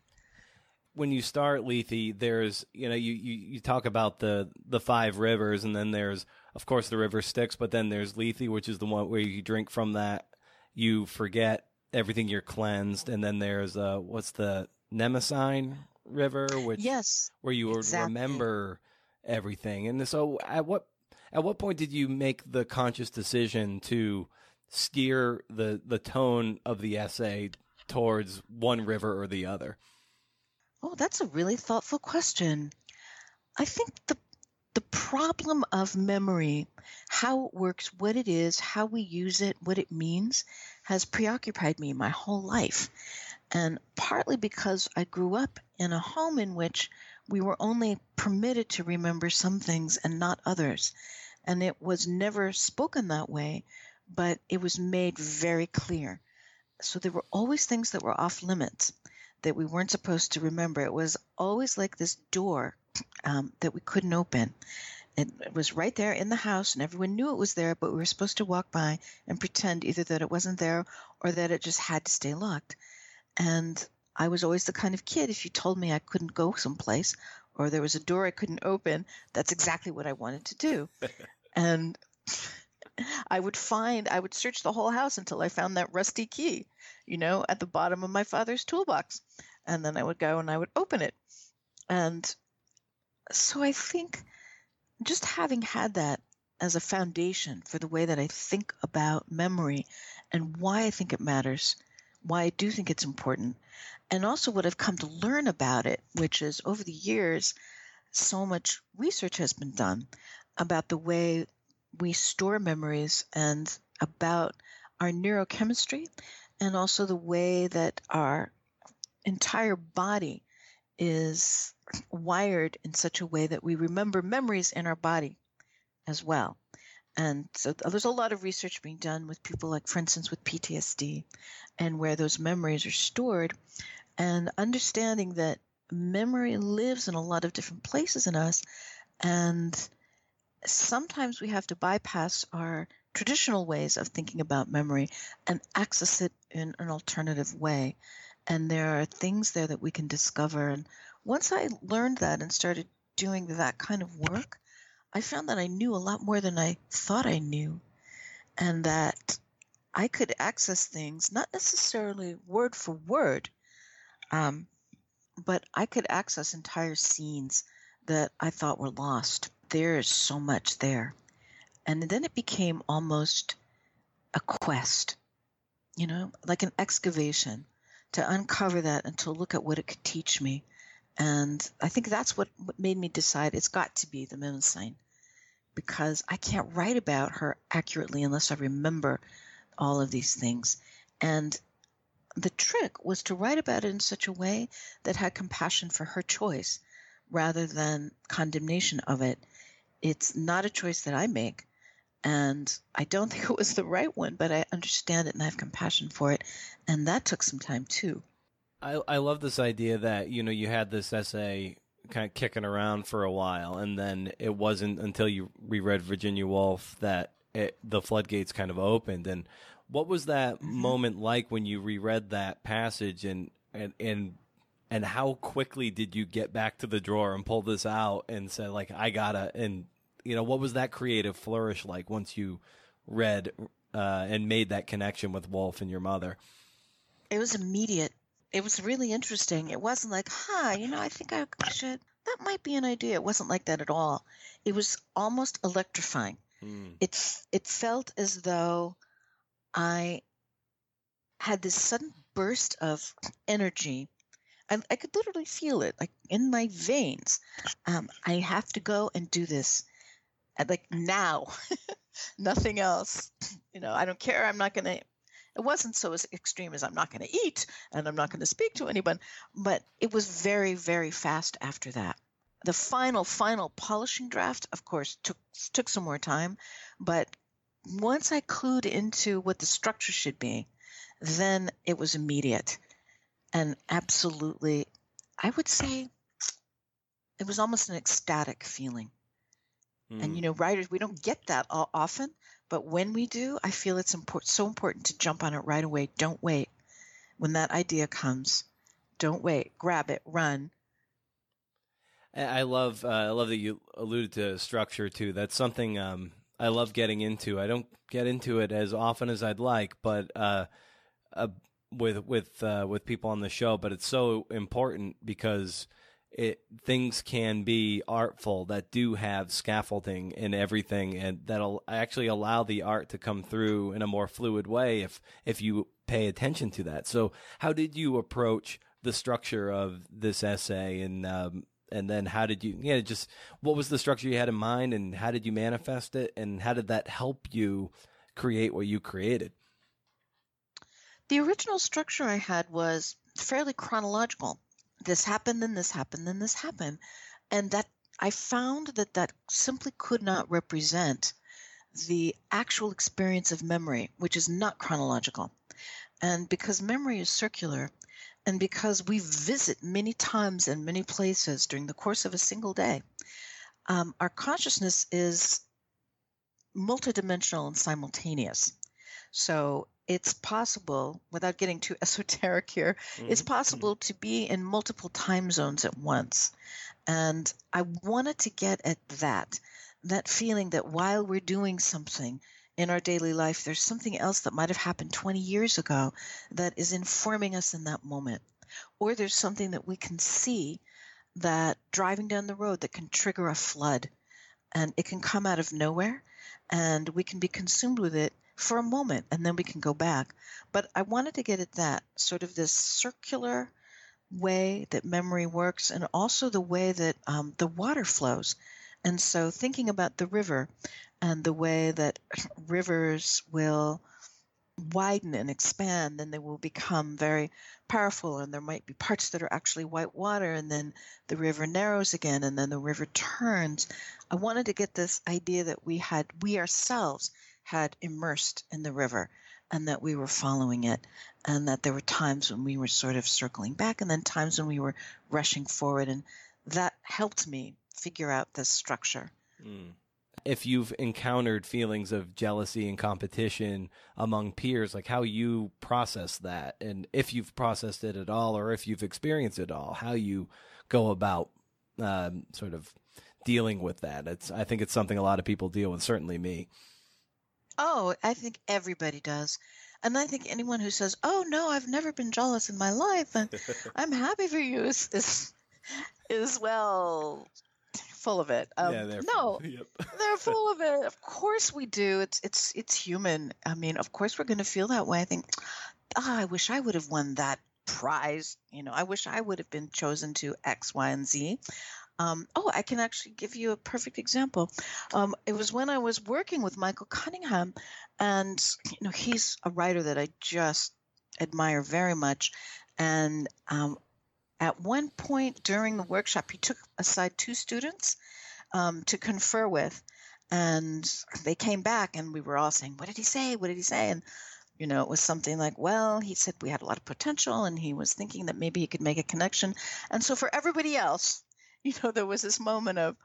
When you start Lethe, there's you know you, you, you talk about the the five rivers, and then there's of course the river Styx, but then there's Lethe, which is the one where you drink from that, you forget, everything you're cleansed, and then there's uh, what's the Mnemosyne River, which yes, where you exactly. remember everything. And so, at what At what point did you make the conscious decision to steer the the tone of the essay towards one river or the other? Oh, that's a really thoughtful question. I think the the problem of memory, how it works, what it is, how we use it, what it means, has preoccupied me my whole life. And partly because I grew up in a home in which we were only permitted to remember some things and not others. And it was never spoken that way, but it was made very clear. So there were always things that were off limits that we weren't supposed to remember. It was always like this door um, that we couldn't open. It, it was right there in the house, and everyone knew it was there, but we were supposed to walk by and pretend either that it wasn't there or that it just had to stay locked. And I was always the kind of kid, if you told me I couldn't go someplace or there was a door I couldn't open, that's exactly what I wanted to do. and I would find, I would search the whole house until I found that rusty key, you know, at the bottom of my father's toolbox. And then I would go and I would open it. And so I think just having had that as a foundation for the way that I think about memory and why I think it matters, why I do think it's important, and also what I've come to learn about it, which is over the years, so much research has been done about the way we store memories and about our neurochemistry and also the way that our entire body is wired in such a way that we remember memories in our body as well. And so there's a lot of research being done with people like, for instance, with PTSD and where those memories are stored and understanding that memory lives in a lot of different places in us and sometimes we have to bypass our traditional ways of thinking about memory and access it in an alternative way. And there are things there that we can discover. And once i learned that and started doing that kind of work i found that i knew a lot more than i thought i knew. And that i could access things not necessarily word for word um, but I could access entire scenes that I thought were lost. There is so much there. And then it became almost a quest, you know, like an excavation to uncover that and to look at what it could teach me. And I think that's what, made me decide it's got to be the Mnemosyne because I can't write about her accurately unless I remember all of these things. And the trick was to write about it in such a way that had compassion for her choice rather than condemnation of it. It's not a choice that I make. And I don't think it was the right one, but I understand it and I have compassion for it. And that took some time too. I, I love this idea that, you know, you had this essay kind of kicking around for a while, and then it wasn't until you reread Virginia Woolf that it, the floodgates kind of opened. And what was that mm-hmm. moment like when you reread that passage and and and and how quickly did you get back to the drawer and pull this out and say like I gotta and you know what was that creative flourish like once you read uh, and made that connection with Woolf and your mother? It was immediate. It was really interesting. It wasn't like, huh, you know, I think I should. That might be an idea. It wasn't like that at all. It was almost electrifying. Mm. It it felt as though I had this sudden burst of energy. I, I could literally feel it, like in my veins. Um, I have to go and do this, like now, nothing else. You know, I don't care. I'm not going to. It wasn't so as extreme as I'm not going to eat and I'm not going to speak to anyone, but it was very, very fast after that. The final, final polishing draft, of course, took took some more time, but once I clued into what the structure should be, then it was immediate and absolutely, I would say it was almost an ecstatic feeling. Mm. And you hmm. know, writers, we don't get that often, but when we do, I feel it's important, so important to jump on it right away. Don't wait. When that idea comes, don't wait. Grab it, run. I love, uh, I love that you alluded to structure too. That's something um, I love getting into. I don't get into it as often as I'd like, but uh, uh, with with uh, with people on the show. But it's so important because it things can be artful that do have scaffolding and everything and that'll actually allow the art to come through in a more fluid way if if you pay attention to that. So how did you approach the structure of this essay and um, and then how did you yeah just what was the structure you had in mind and how did you manifest it and how did that help you create what you created? The original structure i had was fairly chronological this happened, then this happened, then this happened. And that I found that that simply could not represent the actual experience of memory, which is not chronological. And because memory is circular, and because we visit many times and many places during the course of a single day, um, our consciousness is multidimensional and simultaneous. So it's possible, without getting too esoteric here, mm-hmm. it's possible to be in multiple time zones at once. And I wanted to get at that, that feeling that while we're doing something in our daily life, there's something else that might have happened 20 years ago that is informing us in that moment. Or there's something that we can see that driving down the road that can trigger a flood. And it can come out of nowhere, and we can be consumed with it for a moment and then we can go back. But I wanted to get at that sort of this circular way that memory works and also the way that um, the water flows. And so thinking about the river and the way that rivers will widen and expand, then they will become very powerful. And there might be parts that are actually white water, and then the river narrows again, and then the river turns. I wanted to get this idea that we had, we ourselves had immersed in the river and that we were following it and that there were times when we were sort of circling back and then times when we were rushing forward. And that helped me figure out this structure. Mm. if you've encountered feelings of jealousy and competition among peers like how you process that and if you've processed it at all or if you've experienced it all how you go about um, sort of dealing with that. It's i think it's something a lot of people deal with certainly me Oh, I think everybody does. And I think anyone who says, "Oh no, I've never been jealous in my life," and I'm happy for you is is, is well full of it. Um, yeah, they're no, full. Yep. they're full of it. Of course we do. It's it's it's human. I mean, of course we're going to feel that way. I think, oh, I wish I would have won that prize. You know, I wish I would have been chosen to X, Y, and Z. Um, oh, I can actually give you a perfect example. Um, it was when I was working with Michael Cunningham, and you know he's a writer that I just admire very much. And um, at one point during the workshop, he took aside two students um, to confer with, and they came back, and we were all saying, "What did he say? What did he say?" And you know, it was something like, well, he said we had a lot of potential and he was thinking that maybe he could make a connection. And so for everybody else, you know, there was this moment of,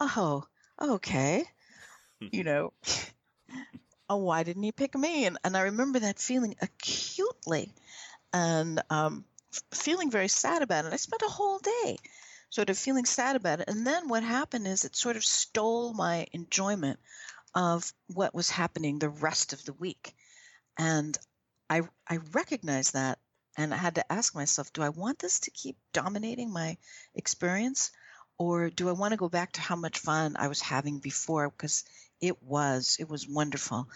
oh, okay, you know, oh, why didn't he pick me? And, and I remember that feeling acutely and um, feeling very sad about it. I spent a whole day sort of feeling sad about it. And then what happened is it sort of stole my enjoyment of what was happening the rest of the week. And I, I recognized that and I had to ask myself, do I want this to keep dominating my experience? Or do I want to go back to how much fun I was having before? Because it was, it was wonderful.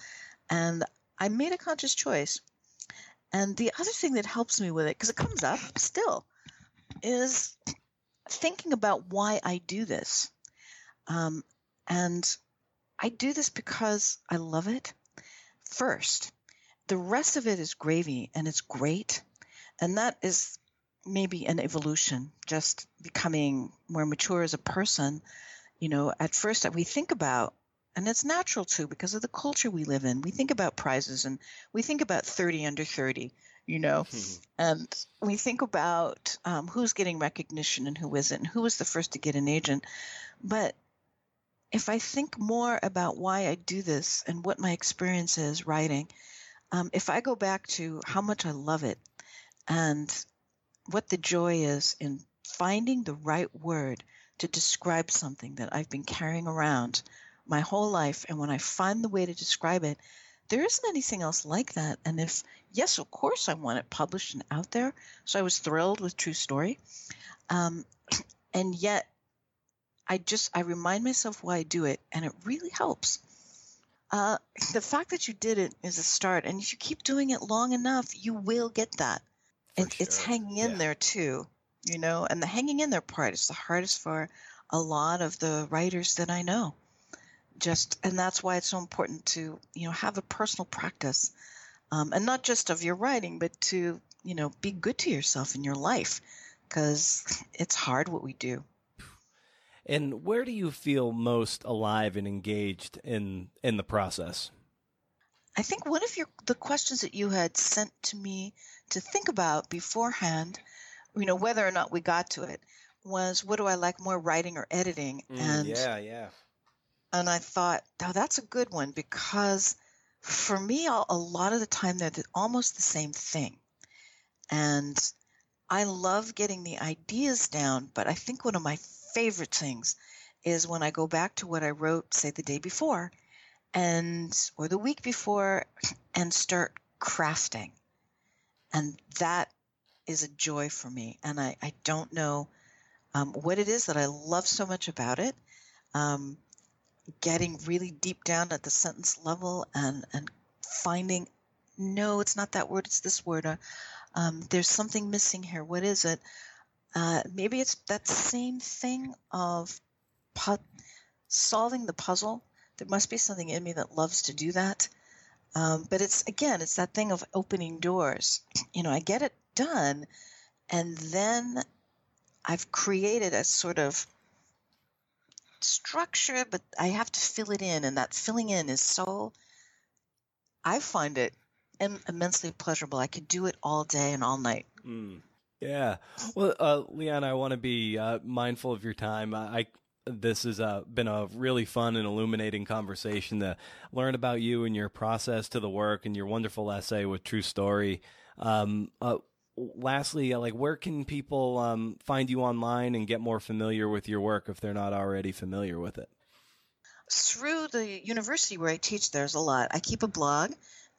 And I made a conscious choice. And the other thing that helps me with it, because it comes up still, is thinking about why I do this. Um, and I do this because I love it first. The rest of it is gravy and it's great. And that is maybe an evolution, just becoming more mature as a person. You know, at first we think about, and it's natural too because of the culture we live in, we think about prizes and we think about 30 under 30, you know, and we think about um, who's getting recognition and who isn't, and who was the first to get an agent. But if I think more about why I do this and what my experience is writing, um, if I go back to how much I love it and what the joy is in finding the right word to describe something that I've been carrying around my whole life. And when I find the way to describe it, there isn't anything else like that. And if, yes, of course, I want it published and out there. So I was thrilled with True Story. Um, And yet, I just I remind myself why I do it, and it really helps. Uh, the fact that you did it is a start, and if you keep doing it long enough, you will get that. And it's hanging in Yeah. there too, you know. And the hanging in there part is the hardest for a lot of the writers that I know. Just and that's why it's so important to you know have a personal practice, um, and not just of your writing, but to you know be good to yourself in your life, because it's hard what we do. And where do you feel most alive and engaged in in the process? I think one of your the questions that you had sent to me to think about beforehand, you know, whether or not we got to it, was what do I like more writing or editing? Mm, and yeah. Yeah. And I thought, oh, that's a good one because for me, a lot of the time they're almost the same thing, and I love getting the ideas down. But I think one of my favorite things is when I go back to what I wrote, say the day before, and or the week before, and start crafting, and that is a joy for me. And I I don't know um, what it is that I love so much about it. Um, getting really deep down at the sentence level and and finding no it's not that word it's this word uh, um, there's something missing here what is it uh, maybe it's that same thing of pu- solving the puzzle there must be something in me that loves to do that um, but it's again it's that thing of opening doors you know i get it done and then i've created a sort of structure, but I have to fill it in, and that filling in is so. I find it im- immensely pleasurable. I could do it all day and all night. Mm. Yeah. Well, uh, Leanna, I want to be uh, mindful of your time. I this has uh, been a really fun and illuminating conversation to learn about you and your process to the work and your wonderful essay with True Story. Um, uh, lastly, uh, like where can people um, find you online and get more familiar with your work if they're not already familiar with it? Through the university where I teach, there's a lot. I keep a blog,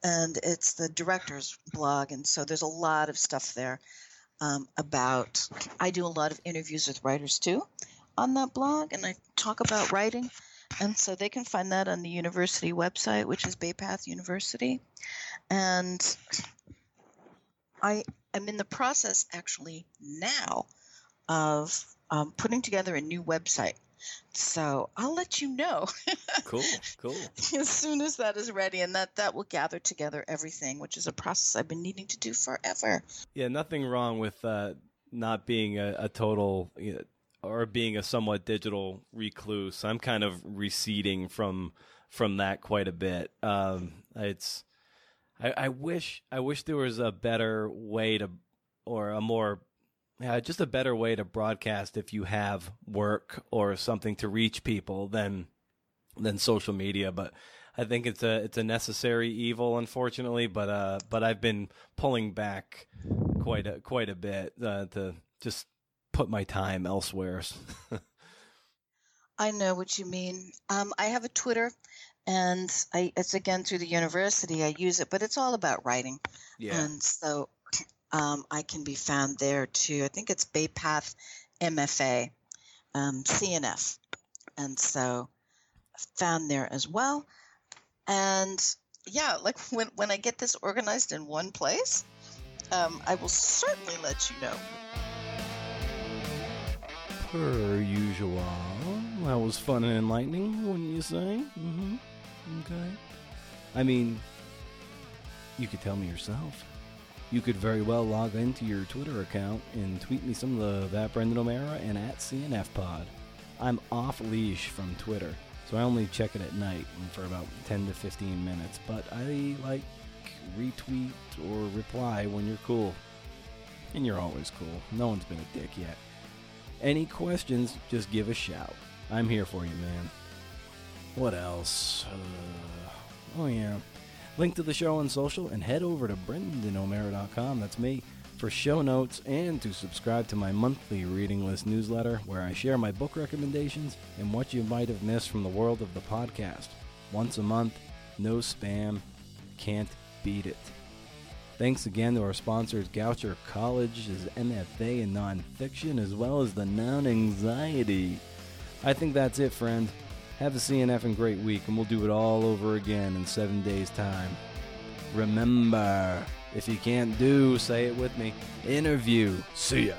and it's the director's blog, and so there's a lot of stuff there um, about. I do a lot of interviews with writers too on that blog, and I talk about writing. And so they can find that on the university website, which is Bay Path University. And I am in the process actually now of um, putting together a new website. So I'll let you know Cool, cool. as soon as that is ready, and that that will gather together everything, which is a process I've been needing to do forever. Yeah, nothing wrong with uh, not being a, a total you know, or being a somewhat digital recluse. I'm kind of receding from from that quite a bit. Um, it's I, I wish I wish there was a better way to or a more just a better way to broadcast if you have work or something to reach people than than social media. But I think it's a it's a necessary evil, unfortunately. But uh, but I've been pulling back quite a quite a bit uh, to just put my time elsewhere. I know what you mean. Um, I have a Twitter, and I, it's again through the university. I use it, but it's all about writing, and so um, I can be found there too. I think it's Bay Path MFA, um, CNF, and so found there as well. And yeah, like when when I get this organized in one place, um, I will certainly let you know. Per usual. That was fun and enlightening, wouldn't you say? Mm-hmm. Okay. I mean, you could tell me yourself. You could very well log into your Twitter account and tweet me some of the that Brendan O'Meara and at CNF Pod. I'm off leash from Twitter, so I only check it at night for about 10 to 15 minutes. But I like retweet or reply when you're cool. And you're always cool. No one's been a dick yet. Any questions, just give a shout. I'm here for you, man. What else? Uh, oh, yeah. Link to the show on social and head over to BrendanO'Meara.com. That's me. For show notes and to subscribe to my monthly reading list newsletter where I share my book recommendations and what you might have missed from the world of the podcast. Once a month, no spam, can't beat it. Thanks again to our sponsors, Goucher College's MFA in Nonfiction, as well as the Non Anxiety. I think that's it, friend. Have a CNF and great week, and we'll do it all over again in seven days' time. Remember, if you can't do, say it with me interview. See ya.